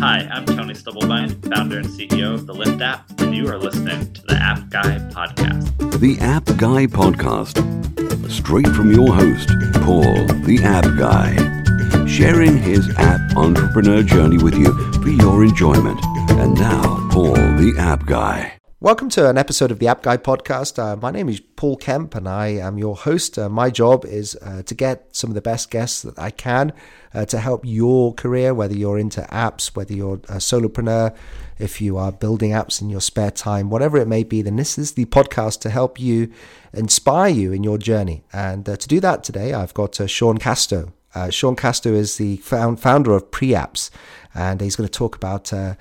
Hi, I'm Tony Stubblebine, founder and CEO of the Lift app, and you are listening to the App Guy Podcast. The App Guy Podcast. Straight from your host, Paul, the App Guy. Sharing his app entrepreneur journey with you for your enjoyment. And now, Paul, the App Guy. Welcome to an episode of the App Guy podcast. Uh, my name is Paul Kemp and I am your host. Uh, my job is uh, to get some of the best guests that I can uh, to help your career, whether you're into apps, whether you're a solopreneur, if you are building apps in your spare time, whatever it may be, then this is the podcast to help you inspire you in your journey. And uh, to do that today, I've got uh, Sean Casto. Sean Casto is the found, founder of PreApps and he's going to talk about uh,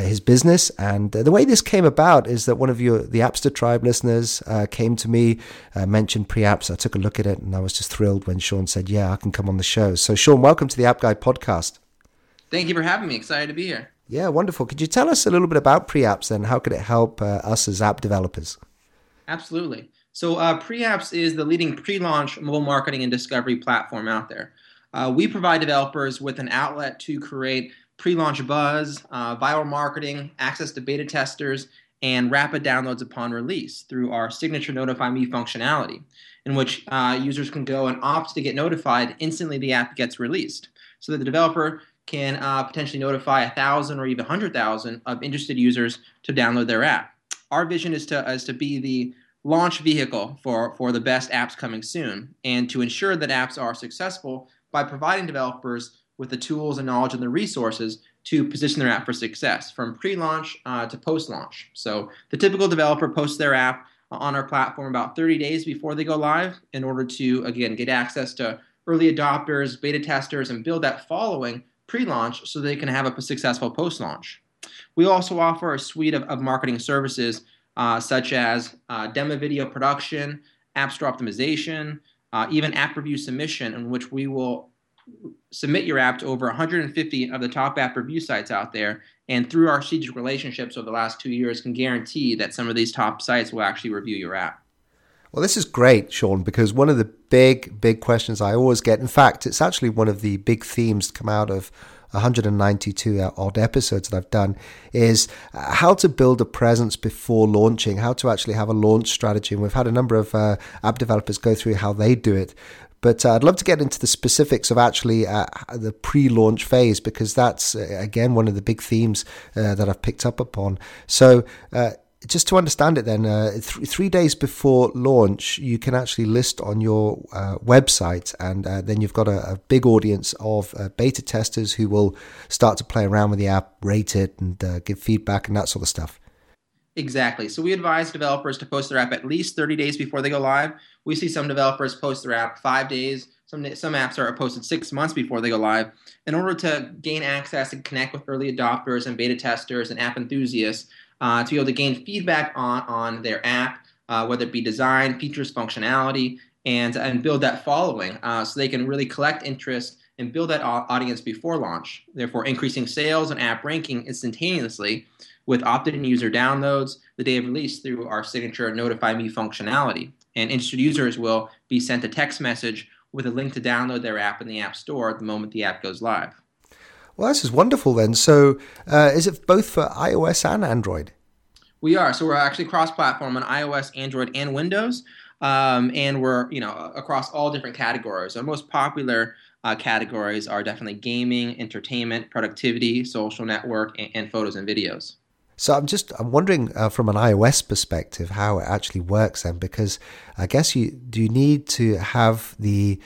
his business. And uh, the way this came about is that one of your the Appster Tribe listeners uh, came to me, uh, mentioned pre-apps. I took a look at it, and I was just thrilled when Sean said, "Yeah, I can come on the show." So, Sean, welcome to the App Guy podcast. Thank you for having me. Excited to be here. Yeah, wonderful. Could you tell us a little bit about pre-apps and how could it help uh, us as app developers? Absolutely. So, uh, PreApps is the leading pre-launch mobile marketing and discovery platform out there. Uh, we provide developers with an outlet to create pre-launch buzz, uh, viral marketing, access to beta testers, and rapid downloads upon release through our signature Notify Me functionality, in which uh, users can go and opt to get notified instantly the app gets released, so that the developer can uh, potentially notify a thousand or even hundred thousand of interested users to download their app. Our vision is to is to be the launch vehicle for, for the best apps coming soon, and to ensure that apps are successful by providing developers with the tools and knowledge and the resources to position their app for success from pre-launch uh, to post-launch. So the typical developer posts their app on our platform about 30 days before they go live in order to again get access to early adopters, beta testers, and build that following pre-launch so they can have a successful post-launch. We also offer a suite of, of marketing services uh, such as uh, demo video production, app store optimization, uh, even app review submission, in which we will submit your app to over 150 of the top app review sites out there. And through our strategic relationships over the last two years, can guarantee that some of these top sites will actually review your app. Well, this is great, Sean, because one of the big, big questions I always get, in fact, it's actually one of the big themes to come out of 192 odd episodes that I've done, is uh, how to build a presence before launching, how to actually have a launch strategy. And we've had a number of uh, app developers go through how they do it. But uh, I'd love to get into the specifics of actually uh, the pre launch phase because that's, uh, again, one of the big themes uh, that I've picked up upon. So, uh, just to understand it, then, th- three days before launch, you can actually list on your website, and then you've got a, a big audience of beta testers who will start to play around with the app, rate it, and give feedback and that sort of stuff. Exactly. So we advise developers to post their app at least 30 days before they go live. We see some developers post their app five days. Some, some apps are posted six months before they go live. In order to gain access and connect with early adopters and beta testers and app enthusiasts, uh, to be able to gain feedback on, on their app, uh, whether it be design, features, functionality, and, and build that following uh, so they can really collect interest and build that audience before launch, therefore increasing sales and app ranking instantaneously with opt-in user downloads the day of release through our signature Notify Me functionality. And interested users will be sent a text message with a link to download their app in the App Store at the moment the app goes live. Well, this is wonderful then. So, uh, is it both for iOS and Android? We are. So, we're actually cross platform on iOS, Android, and Windows. Um, and we're you know across all different categories. Our most popular uh, categories are definitely gaming, entertainment, productivity, social network, and, and photos and videos. So I'm just I'm wondering uh, from an iOS perspective how it actually works then, because I guess you do you need to have the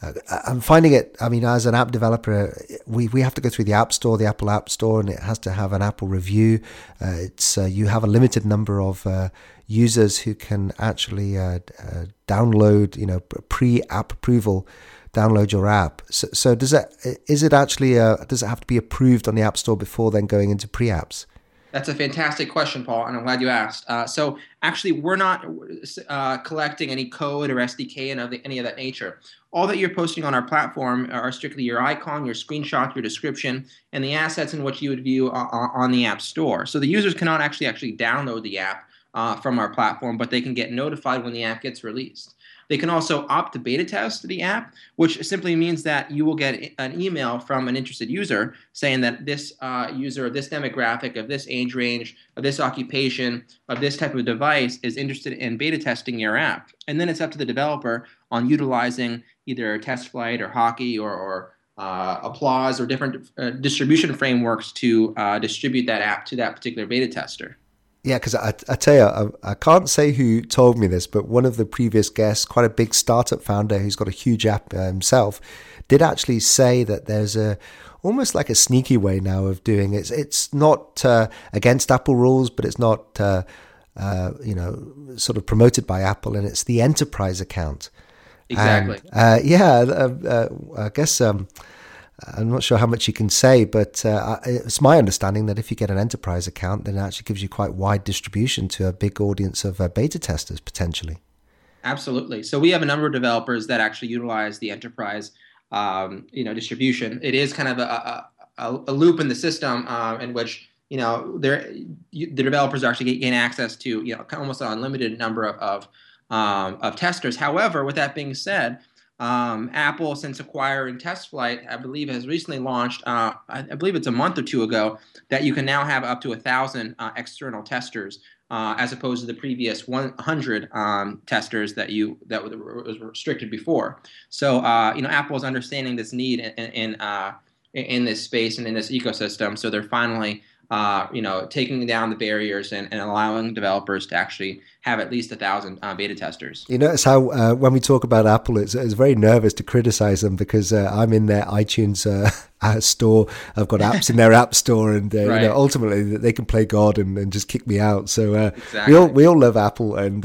uh, I'm finding it. I mean, as an app developer, we, we have to go through the App Store, the Apple App Store, and it has to have an Apple review. Uh, it's uh, you have a limited number of uh, users who can actually uh, download, you know, pre-app approval, download your app. So, so does that is it actually does it have to be approved on the App Store before then going into pre-apps? That's a fantastic question, Paul, and I'm glad you asked. Uh, so, actually, we're not uh, collecting any code or SDK and of any of that nature. All that you're posting on our platform are strictly your icon, your screenshot, your description, and the assets in which you would view on the App Store. So the users cannot actually actually download the app uh, from our platform, but they can get notified when the app gets released. They can also opt to beta test the app, which simply means that you will get an email from an interested user saying that this uh, user of this demographic, of this age range, of this occupation, of this type of device is interested in beta testing your app. And then it's up to the developer on utilizing either TestFlight or Hockey or, or uh, Applause or different uh, distribution frameworks to uh, distribute that app to that particular beta tester. Yeah, because I, I tell you, I, I, can't say who told me this, but one of the previous guests, quite a big startup founder who's got a huge app uh, himself, did actually say that there's a almost like a sneaky way now of doing it. It's, it's not uh, against Apple rules, but it's not, uh, uh you know, sort of promoted by Apple, and it's the enterprise account. Exactly. And, uh, yeah, uh, I guess. Um, I'm not sure how much you can say, but uh, it's my understanding that if you get an enterprise account, then it actually gives you quite wide distribution to a big audience of uh, beta testers potentially. Absolutely. So we have a number of developers that actually utilize the enterprise, um, you know, distribution. It is kind of a, a, a loop in the system uh, in which you know the developers actually gain access to you know almost an unlimited number of of, um, of testers. However, with that being said, um, Apple, since acquiring TestFlight, I believe has recently launched. Uh, I, I, believe it's a month or two ago that you can now have up to a thousand uh, external testers, uh, as opposed to the previous 100 um, testers that you that was restricted before. So uh, you know, Apple is understanding this need in in, uh, in this space and in this ecosystem. So they're finally uh, you know, taking down the barriers and, and allowing developers to actually have at least a thousand uh, beta testers. You notice how uh, when we talk about Apple, it's, it's very nervous to criticize them because uh, I'm in their iTunes uh, store. I've got apps in their app store, and uh, right. you know, ultimately they can play God and, and just kick me out. So exactly. we all we all love Apple, and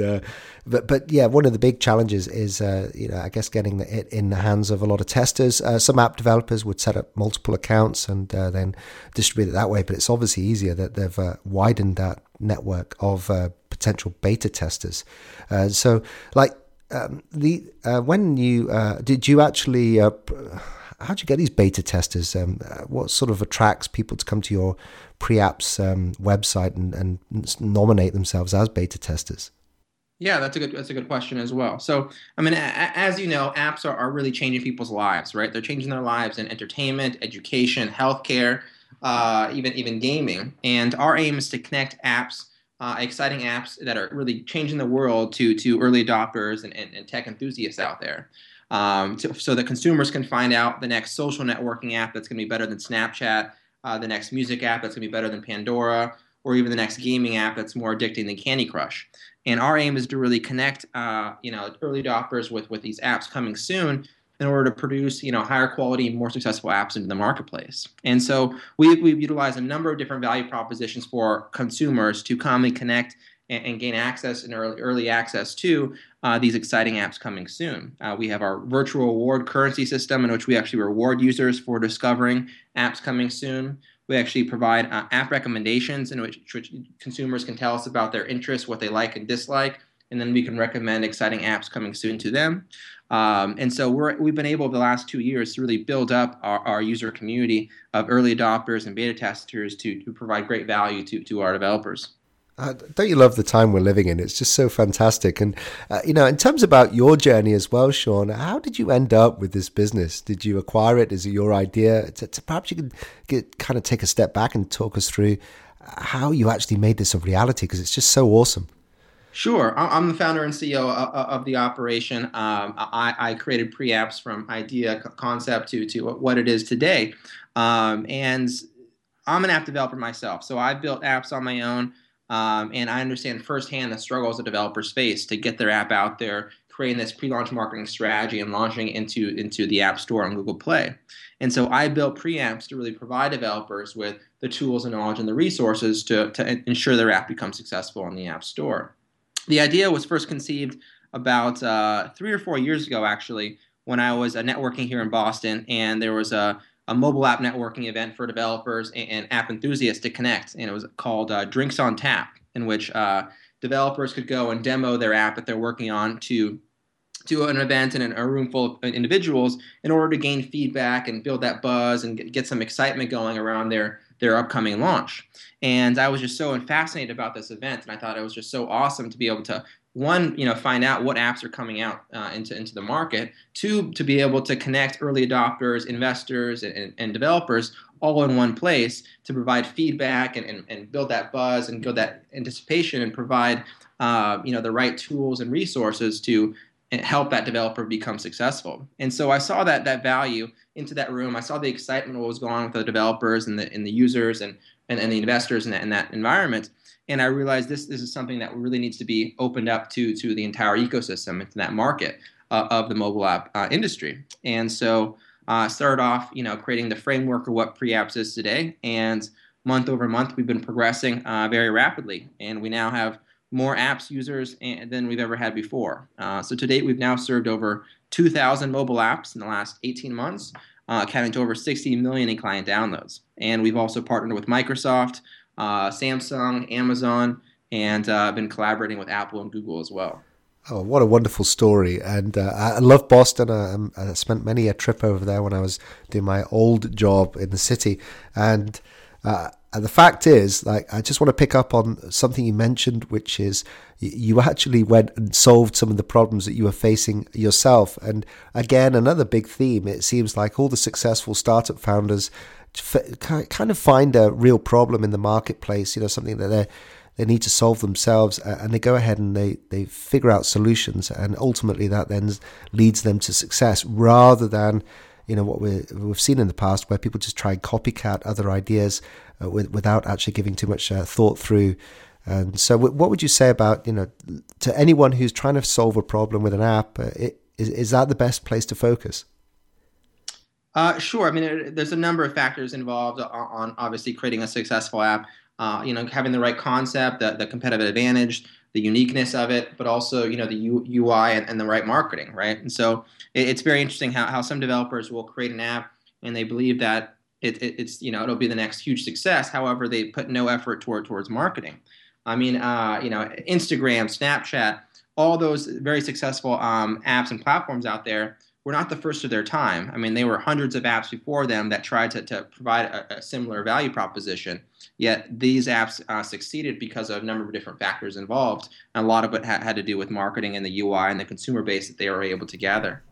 but but yeah, one of the big challenges is uh, you know I guess getting it in the hands of a lot of testers. Uh, some app developers would set up multiple accounts and uh, then distribute it that way. But it's obviously easier that they've uh, widened that network of uh, potential beta testers. Uh, so like um, the when you did you actually how do you get these beta testers? Um, what sort of attracts people to come to your pre-apps um, website and, and, nominate themselves as beta testers? Yeah, that's a good that's a good question as well. So, I mean, a, as you know, apps are, are really changing people's lives, right? They're changing their lives in entertainment, education, healthcare, uh, even even gaming. And our aim is to connect apps, uh, exciting apps that are really changing the world to to early adopters and, and, and tech enthusiasts out there. Um, to, so that consumers can find out the next social networking app that's going to be better than Snapchat, uh, the next music app that's going to be better than Pandora, or even the next gaming app that's more addicting than Candy Crush. And our aim is to really connect, uh, you know, early adopters with with these apps coming soon in order to produce, you know, higher quality, and more successful apps into the marketplace. And so we, we've utilized a number of different value propositions for consumers to calmly connect and, and gain access and early, early access to uh, these exciting apps coming soon. Uh, we have our virtual award currency system in which we actually reward users for discovering apps coming soon. We actually provide uh, app recommendations in which, which, consumers can tell us about their interests, what they like and dislike, and then we can recommend exciting apps coming soon to them. Um, and so we have been able over the last two years to really build up our, our, user community of early adopters and beta testers to, to provide great value to, to our developers. Uh, don't you love the time we're living in? It's just so fantastic. And, uh, you know, in terms about your journey as well, Sean, how did you end up with this business? Did you acquire it? Is it your idea? To, to perhaps you could get, kind of take a step back and talk us through how you actually made this a reality because it's just so awesome. Sure. I'm the founder and CEO of the operation. Um, I, I, created pre-apps from idea concept to, to what it is today. Um, and I'm an app developer myself. So I built apps on my own. Um, and I understand firsthand the struggles a developers face to get their app out there, creating this pre-launch marketing strategy and launching into, into the App Store on Google Play. And so I built pre-apps to really provide developers with the tools and knowledge and the resources to, to ensure their app becomes successful on the App Store. The idea was first conceived about uh, three or four years ago, actually, when I was uh, networking here in Boston, and there was a a mobile app networking event for developers and, and app enthusiasts to connect, and it was called uh, Drinks on Tap, in which uh, developers could go and demo their app that they're working on to to an event in a room full of individuals in order to gain feedback and build that buzz and get some excitement going around their their upcoming launch. And I was just so fascinated about this event, and I thought it was just so awesome to be able to one, you know, find out what apps are coming out uh, into into the market. Two, to be able to connect early adopters, investors, and, and developers all in one place to provide feedback and, and, and build that buzz and build that anticipation and provide uh, you know the right tools and resources to help that developer become successful. And so I saw that that value into that room. I saw the excitement what was going on with the developers and the and the users and and, and the investors in that in that environment and I realized this this is something that really needs to be opened up to to the entire ecosystem into that market uh, of the mobile app uh, industry. And so uh, started off, you know, creating the framework of what pre-apps is today, and month over month we've been progressing uh, very rapidly, and we now have more apps users than we've ever had before. Uh, so to date, we've now served over 2,000 mobile apps in the last 18 months, uh, to over 60 million in client downloads. And we've also partnered with Microsoft uh, Samsung, Amazon, and uh, been collaborating with Apple and Google as well. Oh, what a wonderful story! And uh, I love Boston. I, I, spent many a trip over there when I was doing my old job in the city. And, uh, and the fact is, like, I just want to pick up on something you mentioned, which is you actually went and solved some of the problems that you were facing yourself. And again, another big theme. It seems like all the successful startup founders kind of find a real problem in the marketplace, you know, something that they they need to solve themselves, and they go ahead and they they figure out solutions, and ultimately that then leads them to success, rather than you know what we we've seen in the past where people just try and copycat other ideas uh, with, without actually giving too much uh, thought through. And so, what would you say about you know to anyone who's trying to solve a problem with an app? Uh, it, is, is that the best place to focus? Uh, sure. I mean, there's a number of factors involved on, on obviously creating a successful app. Uh, you know, having the right concept, the, the competitive advantage, the uniqueness of it, but also you know the U, UI and, and, the right marketing, right? And so it, it's very interesting how, how some developers will create an app and they believe that it, it, it's you know it'll be the next huge success. However, they put no effort toward towards marketing. I mean, uh, you know, Instagram, Snapchat, all those very successful um, apps and platforms out there were not the first of their time. I mean, there were hundreds of apps before them that tried to, to provide a, a similar value proposition. Yet these apps uh, succeeded because of a number of different factors involved. And a lot of it ha- had to do with marketing and the UI and the consumer base that they were able to gather.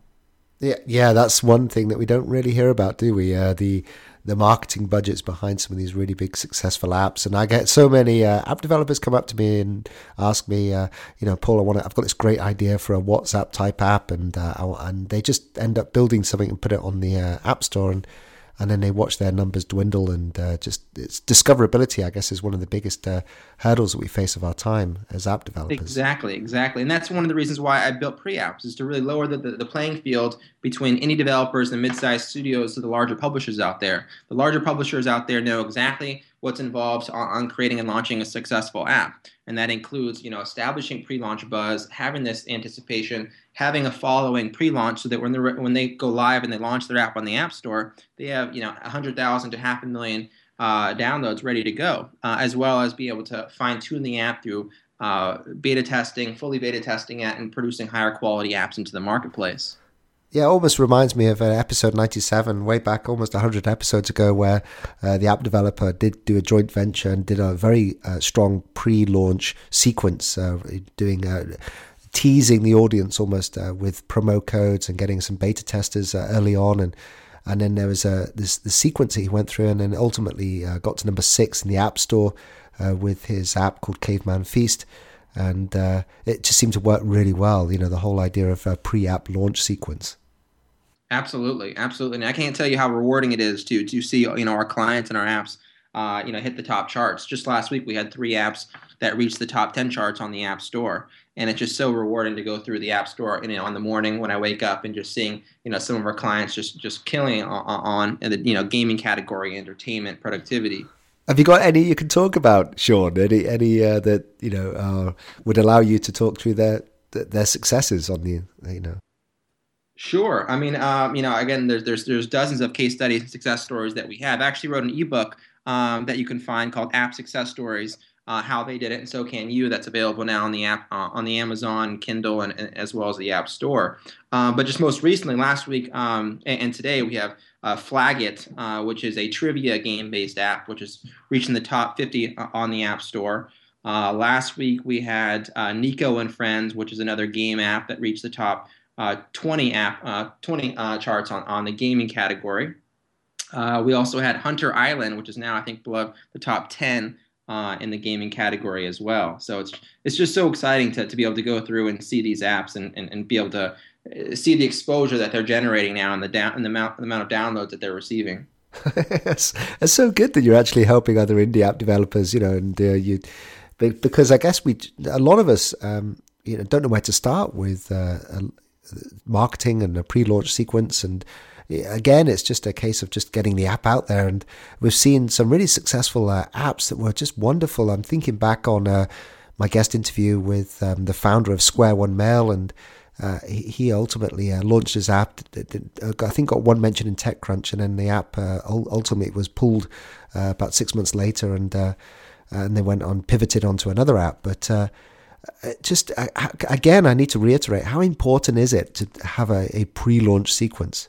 Yeah, yeah, that's one thing that we don't really hear about, do we? Uh, the the marketing budgets behind some of these really big successful apps. And I get so many uh, app developers come up to me and ask me, uh, you know, Paul, I want to, I've got this great idea for a WhatsApp type app, and uh, and they just end up building something and put it on the uh, app store and and then they watch their numbers dwindle and uh, just it's discoverability i guess is one of the biggest uh, hurdles that we face of our time as app developers. Exactly exactly. And that's one of the reasons why i built pre-apps is to really lower the, the, the playing field between indie developers and mid-sized studios to the larger publishers out there. The larger publishers out there know exactly what's involved on, on creating and launching a successful app. And that includes you know establishing pre-launch buzz having this anticipation having a following pre-launch so that when they when they go live and they launch their app on the app store they have you know 100000 to half a million uh, downloads ready to go uh, as well as be able to fine tune the app through uh, beta testing fully beta testing it and producing higher quality apps into the marketplace yeah, almost reminds me of uh, episode 97, way back almost 100 episodes ago, where uh, the app developer did do a joint venture and did a very uh, strong pre launch sequence, doing uh, teasing the audience almost uh, with promo codes and getting some beta testers early on. And and then there was a this the sequence that he went through, and then ultimately got to number six in the App Store with his app called Caveman Feast and uh, it just seemed to work really well. You know, the whole idea of a pre-app launch sequence. Absolutely, absolutely. And I can't tell you how rewarding it is to to see you know our clients and our apps uh, you know hit the top charts. Just last week we had three apps that reached the top 10 charts on the App Store, and it's just so rewarding to go through the App Store you know on the morning when I wake up and just seeing you know some of our clients just just killing on, on the you know gaming category, entertainment, productivity. Have you got any you can talk about, Sean? Any any uh, that you know uh, would allow you to talk through their their successes on the you know Sure. I mean, um, you know, again, there's there's there's dozens of case studies and success stories that we have. I actually wrote an ebook um, that you can find called App Success Stories. Uh, how they did it, and so can you. That's available now on the app, uh, on the Amazon Kindle, and, and, as well as the App Store. Uh, but just most recently, last week um, and, and, today, we have uh, Flag It, uh, which is a trivia game-based app, which is reaching the top 50 uh, on the App Store. Last week we had Nico and Friends, which is another game app that reached the top uh, 20 app uh, 20 uh, charts on, on the gaming category. Uh, we also had Hunter Island, which is now I think below the top 10 in the gaming category as well. So it's it's just so exciting to, to be able to go through and see these apps and, and, and be able to see the exposure that they're generating now and the down and the amount the amount of downloads that they're receiving. it's, it's so good that you're actually helping other indie app developers, you know, and uh, you because I guess we a lot of us um, you know don't know where to start with uh, marketing and a pre-launch sequence. And again it's just a case of just getting the app out there. And we've seen some really successful uh, apps that were just wonderful. I'm thinking back on uh, my guest interview with um, the founder of square one mail. And uh, he ultimately uh, launched his app. Uh, I think got one mention in TechCrunch, and then the app uh, ultimately was pulled about six months later, and and they went on pivoted onto another app. But Uh, just uh, again, I need to reiterate: how important is it to have a, a pre-launch sequence?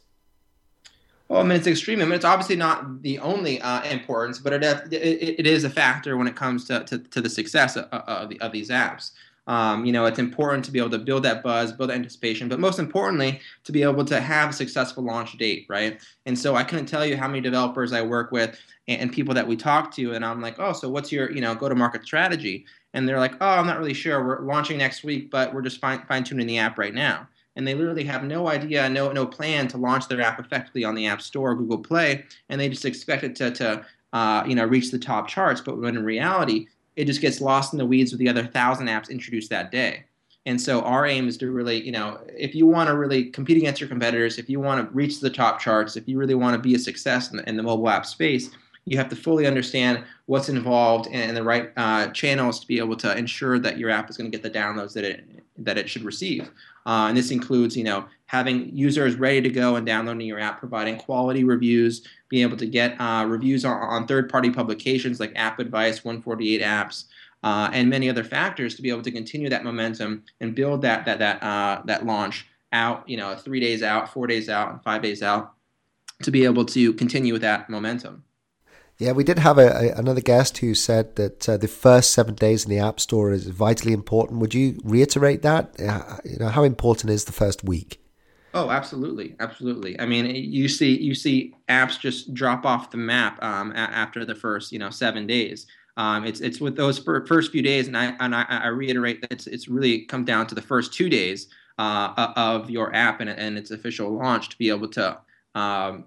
Well, I mean, it's extreme. I mean, it's obviously not the only uh, importance, but it, it, it is a factor when it comes to, to, to the success of, of, of these apps. Um, you know, it's important to be able to build that buzz, build that anticipation, but most importantly, to be able to have a successful launch date, right? And so I couldn't tell you how many developers I work with and, and people that we talk to, and I'm like, oh, so what's your, you know, go-to-market strategy? And they're like, oh, I'm not really sure. We're launching next week, but we're just fine, fine-tuning the app right now. And they literally have no idea, no no plan to launch their app effectively on the App Store, Google Play, and they just expect it to, to uh, you know, reach the top charts. But when in reality, it just gets lost in the weeds with the other thousand apps introduced that day. And so our aim is to really, you know, if you want to really compete against your competitors, if you want to reach the top charts, if you really want to be a success in the, in the mobile app space, you have to fully understand what's involved and the right uh, channels to be able to ensure that your app is going to get the downloads that it that it should receive. Uh, and this includes, you know, having users ready to go and downloading your app, providing quality reviews, being able to get uh, reviews on, on, third-party publications like App Advice, 148 Apps, uh, and many other factors to be able to continue that momentum and build that that that uh, that launch out, you know, three days out, four days out, and five days out, to be able to continue with that momentum. Yeah, we did have a, a, another guest who said that uh, the first seven days in the App Store is vitally important. Would you reiterate that? Uh, you know, how important is the first week? Oh, absolutely, absolutely. I mean, you see, you see apps just drop off the map um, a- after the first, you know, seven days. Um, it's it's with those first few days, and I and I, I, reiterate that it's it's really come down to the first two days uh, of your app and, and its official launch to be able to um,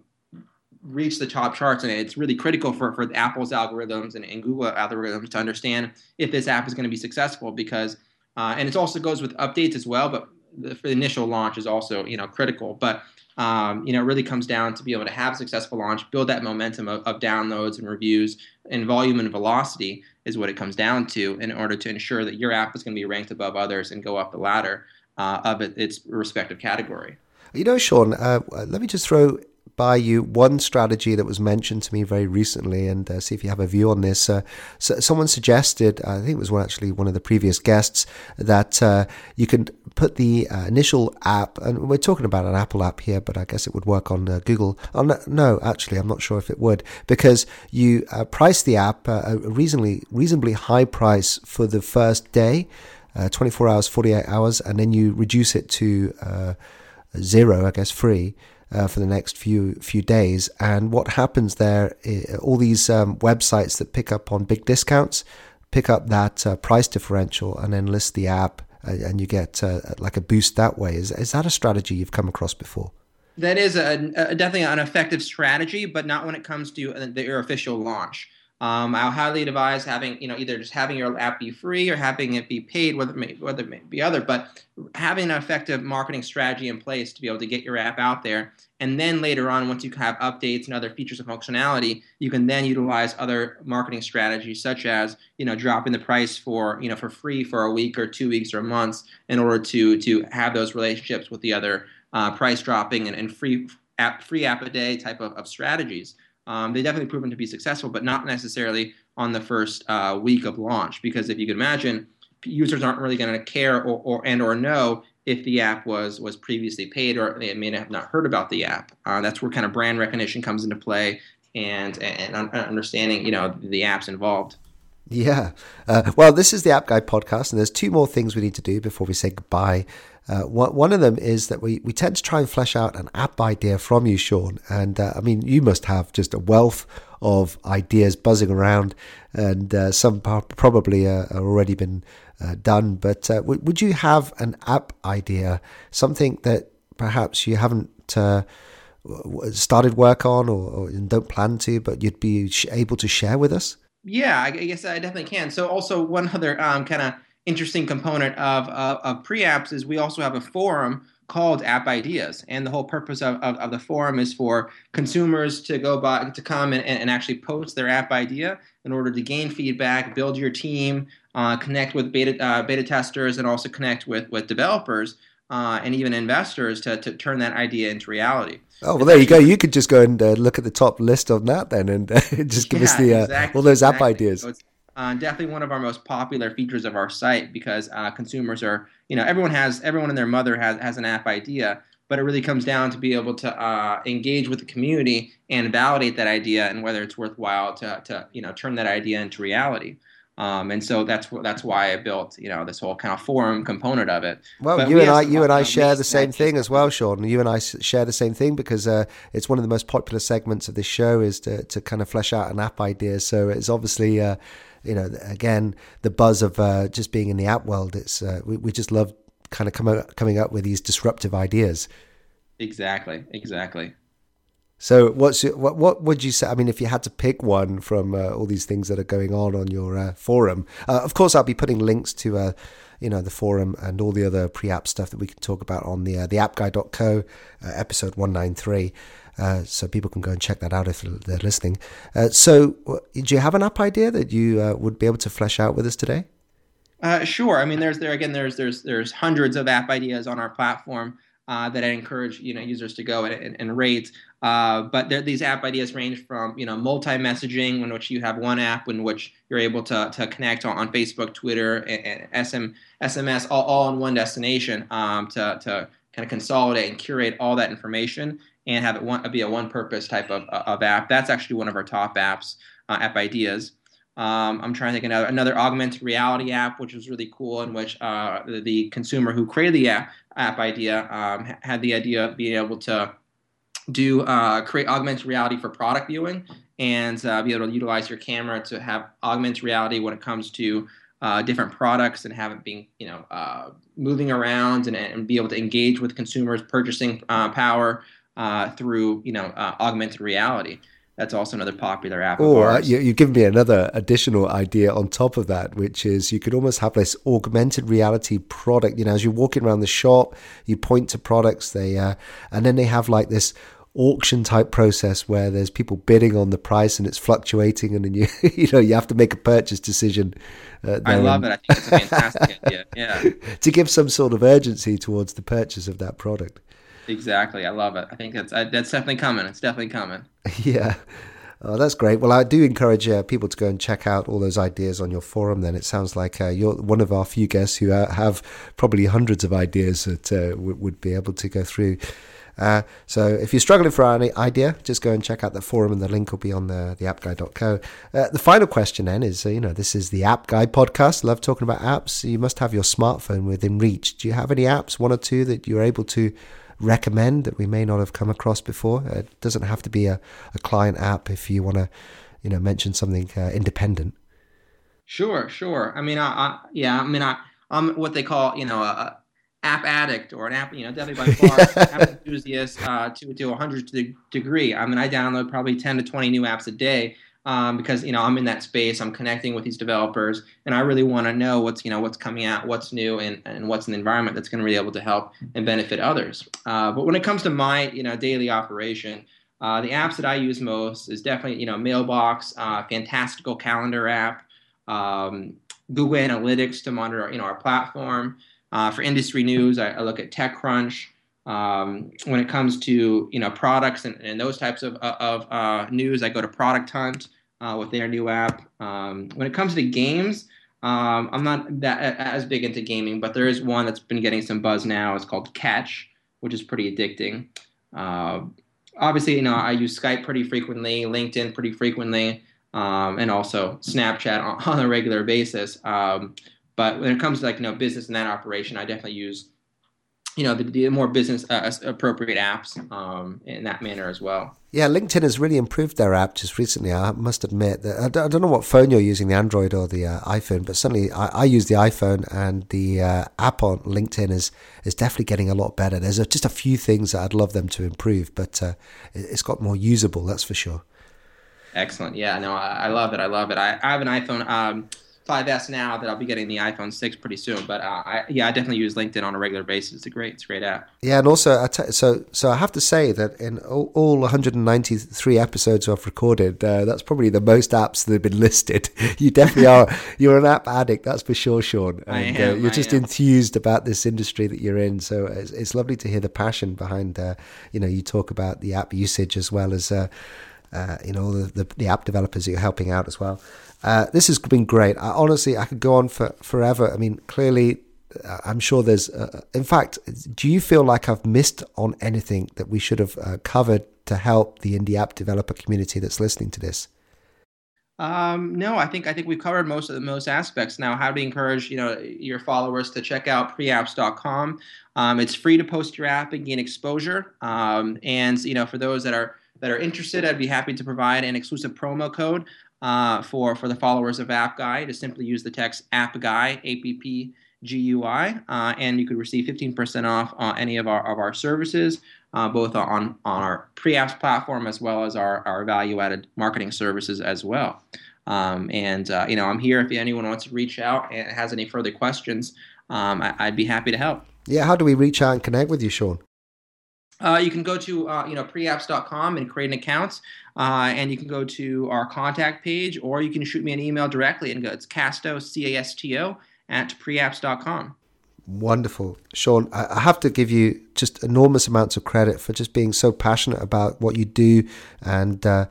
reach the top charts and it's really critical for, for apple's algorithms and, and google algorithms to understand if this app is going to be successful because uh, and it also goes with updates as well but the, for the initial launch is also you know critical. But um, you know it really comes down to be able to have a successful launch build that momentum of, of downloads and reviews and volume and velocity is what it comes down to in order to ensure that your app is going to be ranked above others and go up the ladder uh, of it, its respective category. You know, Sean, uh, let me just throw by you one strategy that was mentioned to me very recently and uh, see if you have a view on this. Uh, so someone suggested, I think it was one, actually one of the previous guests, that uh, you can put the uh, initial app, and we're talking about an Apple app here, but I guess it would work on uh, Google. Oh, no, actually, I'm not sure if it would, because you uh, price the app a reasonably, reasonably high price for the first day. 24 hours, 48 hours, and then you reduce it to zero, I guess, free, uh, for the next few few days. And what happens there? All these um, websites that pick up on big discounts pick up that uh, price differential and then list the app, uh, and you get uh, like a boost that way. Is is that a strategy you've come across before? That is a, a definitely an effective strategy, but not when it comes to uh, the, official launch. Um, I'll highly advise having, you know, either just having your app be free or having it be paid, whether it may, whether it may be other, but having an effective marketing strategy in place to be able to get your app out there. And then later on, once you have updates and other features and functionality, you can then utilize other marketing strategies, such as, you know, dropping the price for, you know, for free for a week or two weeks or months in order to to have those relationships with the other uh, price dropping and, and free app free app a day type of, of strategies um, they definitely proven to be successful, but not necessarily on the first uh, week of launch. Because if you could imagine, users aren't really going to care or, or, and or know if the app was was previously paid or they may have not heard about the app. Uh, that's where kind of brand recognition comes into play and and understanding you know the apps involved. Yeah. Uh, well, this is the App Guy podcast, and there's two more things we need to do before we say goodbye. Uh, one of them is that we, we tend to try and flesh out an app idea from you, Sean. And uh, I mean, you must have just a wealth of ideas buzzing around, and uh, some probably uh, already been uh, done. But w- would you have an app idea, something that perhaps you haven't started work on or, or, don't plan to, but you'd be able to share with us? Yeah, I guess I definitely can. So, also one other um, kind of interesting component of, of, of pre-apps is we also have a forum called App Ideas, and the whole purpose of, of, of, the forum is for consumers to go by to come and, and actually post their app idea in order to gain feedback, build your team, uh, connect with beta uh, beta testers, and also connect with with developers uh, and even investors to to turn that idea into reality. Oh well, there you go. You could just go and uh, look at the top list on that then, and uh, just give yeah, us the uh, exactly, all those app exactly. ideas. So uh, definitely one of our most popular features of our site because uh, consumers are, you know, everyone has, everyone and their mother has, has an app idea, but it really comes down to be able to uh, engage with the community and validate that idea and whether it's worthwhile to, to you know, turn that idea into reality. Um, and so that's that's why I built you know this whole kind of forum component of it. Well, but you we and I you and I share the same thing as well, Sean. You and I share the same thing because uh, it's one of the most popular segments of this show is to to kind of flesh out an app idea. So it's obviously. Uh, you know, again, the buzz of uh, just being in the app world. It's uh, we, we just love kind of coming coming up with these disruptive ideas. Exactly. Exactly. So, what's your, what what would you say? I mean, if you had to pick one from uh, all these things that are going on on your uh, forum, uh, of course, I'll be putting links to, uh, you know, the forum and all the other pre-app stuff that we can talk about on the uh, the appguy.co uh, episode one nine three. Uh, so people can go and check that out if they're listening. Uh, so, do you have an app idea that you would be able to flesh out with us today? Sure. I mean, there's there again. There's there's there's hundreds of app ideas on our platform uh, that I encourage you know users to go and, and, and rate. Uh, but these app ideas range from you know multi-messaging, in which you have one app in which you're able to, to connect on, on Facebook, Twitter, and, and SM, SMS all, all in one destination um, to to kind of consolidate and curate all that information and have it one, be a one-purpose type of, of app. That's actually one of our top apps, uh, app ideas. Um, I'm trying to think another another augmented reality app, which was really cool, in which uh, the, the, consumer who created the app, app idea um, had the idea of being able to do uh, create augmented reality for product viewing and uh, be able to utilize your camera to have augmented reality when it comes to uh, different products and have it being you know uh, moving around and, and be able to engage with consumers purchasing uh, power uh, through you know uh, augmented reality. That's also another popular app. Oh, you, you've given me another additional idea on top of that, which is you could almost have this augmented reality product. You know, as you're walking around the shop, you point to products, they uh, and then they have like this auction type process where there's people bidding on the price and it's fluctuating and then you you know you have to make a purchase decision uh, i love it. I think it's a fantastic idea. Yeah. To give some sort of urgency towards the purchase of that product Exactly. I love it. I think that's that's definitely coming. It's definitely coming. yeah. Oh, that's great. Well, I do encourage uh, people to go and check out all those ideas on your forum. Then it sounds like uh, you're one of our few guests who uh, have probably hundreds of ideas that uh, w- would be able to go through. Uh, so if you're struggling for any idea, just go and check out the forum, and the link will be on the the appguy.co. Uh, the final question then is, you know, this is the App Guy podcast. Love talking about apps. You must have your smartphone within reach. Do you have any apps, one or two, that you're able to recommend that we may not have come across before. It doesn't have to be a, a client app if you want to, you know, mention something uh, independent. Sure, sure. I mean, I, I, yeah, I mean, I, I'm what they call, you know, a, a app addict or an app, you know, definitely by far app enthusiast uh, to to a hundred degree. I mean, I download probably ten to twenty new apps a day um, because you know I'm in that space. I'm connecting with these developers, and I really want to know what's you know what's coming out, what's new, and, and what's in the environment that's going to be able to help and benefit others. Uh, but when it comes to my you know daily operation, uh, the apps that I use most is definitely you know Mailbox, uh, Fantastical Calendar app, um, Google Analytics to monitor you know our platform. Uh, for industry news, I, I look at TechCrunch. Um, when it comes to you know products and, and those types of, of uh, news, I go to Product Hunt uh, with their new app. Um, when it comes to games, um, I'm not that as big into gaming, but there is one that's been getting some buzz now. It's called Catch, which is pretty addicting. Uh, obviously, you know I use Skype pretty frequently, LinkedIn pretty frequently. um, and also Snapchat on, on a regular basis. Um, but when it comes to like you know business and that operation, I definitely use you know the, the more business uh, appropriate apps um, in that manner as well. Yeah, LinkedIn has really improved their app just recently. I must admit that I don't, know what phone you're using, the Android or the uh, iPhone, but certainly I, I, use the iPhone, and the uh, app on LinkedIn is is definitely getting a lot better. There's just a few things that I'd love them to improve, but uh, it's got more usable. That's for sure. Excellent. Yeah, no, I, I love it. I love it. I, I have an iPhone. Um, 5S now that I'll be getting the iPhone 6 pretty soon. But uh, I, yeah, I definitely use LinkedIn on a regular basis. It's a great, it's a great app. Yeah, and also, I t- so so I have to say that in all, all 193 episodes I've recorded, uh, that's probably the most apps that have been listed. you definitely are. You're an app addict, that's for sure, Sean. And, I am, uh, you're I just am. enthused about this industry that you're in. So it's, it's lovely to hear the passion behind. Uh, you know, you talk about the app usage as well as. Uh, uh, you know the, the, the app developers that you're helping out as well. Uh, this has been great. I, honestly, I could go on for forever. I mean, clearly, uh, I'm sure there's. Uh, in fact, do you feel like I've missed on anything that we should have uh, covered to help the indie app developer community that's listening to this? Um, no, I think I think we've covered most of the most aspects. Now, how to encourage you know your followers to check out preapps.com. Um, it's free to post your app and gain exposure. Um, and you know, for those that are that are interested, I'd be happy to provide an exclusive promo code uh, for for the followers of App Guy to simply use the text App Guy A P P G U I, uh, and you could receive 15% off on any of our of our services, uh, both on on our pre-apps platform as well as our our value-added marketing services as well. Um, and uh, you know, I'm here if anyone wants to reach out and has any further questions. Um, I, would be happy to help. Yeah, how do we reach out and connect with you, Sean? Uh, you can go to uh, you know preapps.com and create an account, uh, and you can go to our contact page, or you can shoot me an email directly and go. It's casto c a s t o at preapps.com. Wonderful, Sean. I have to give you just enormous amounts of credit for just being so passionate about what you do, and uh,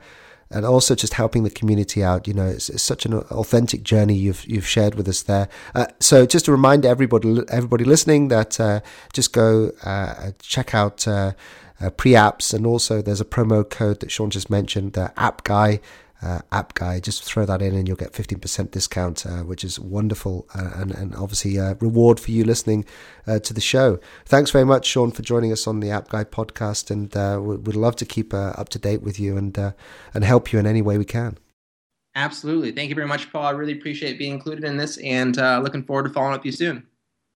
and also just helping the community out. You know, it's, it's, such an authentic journey you've you've shared with us there. Uh, so just to remind everybody everybody listening that uh, just go uh, check out uh, uh, pre-apps and also there's a promo code that Sean just mentioned, the app guy uh, app guy. Just throw that in and you'll get 15% discount, uh, which is wonderful uh, and, and obviously a reward for you listening uh, to the show. Thanks very much, Sean, for joining us on the App Guy podcast. And uh, we'd love to keep uh, up to date with you and, and help you in any way we can. Absolutely. Thank you very much, Paul. I really appreciate being included in this and looking forward to following up with you soon.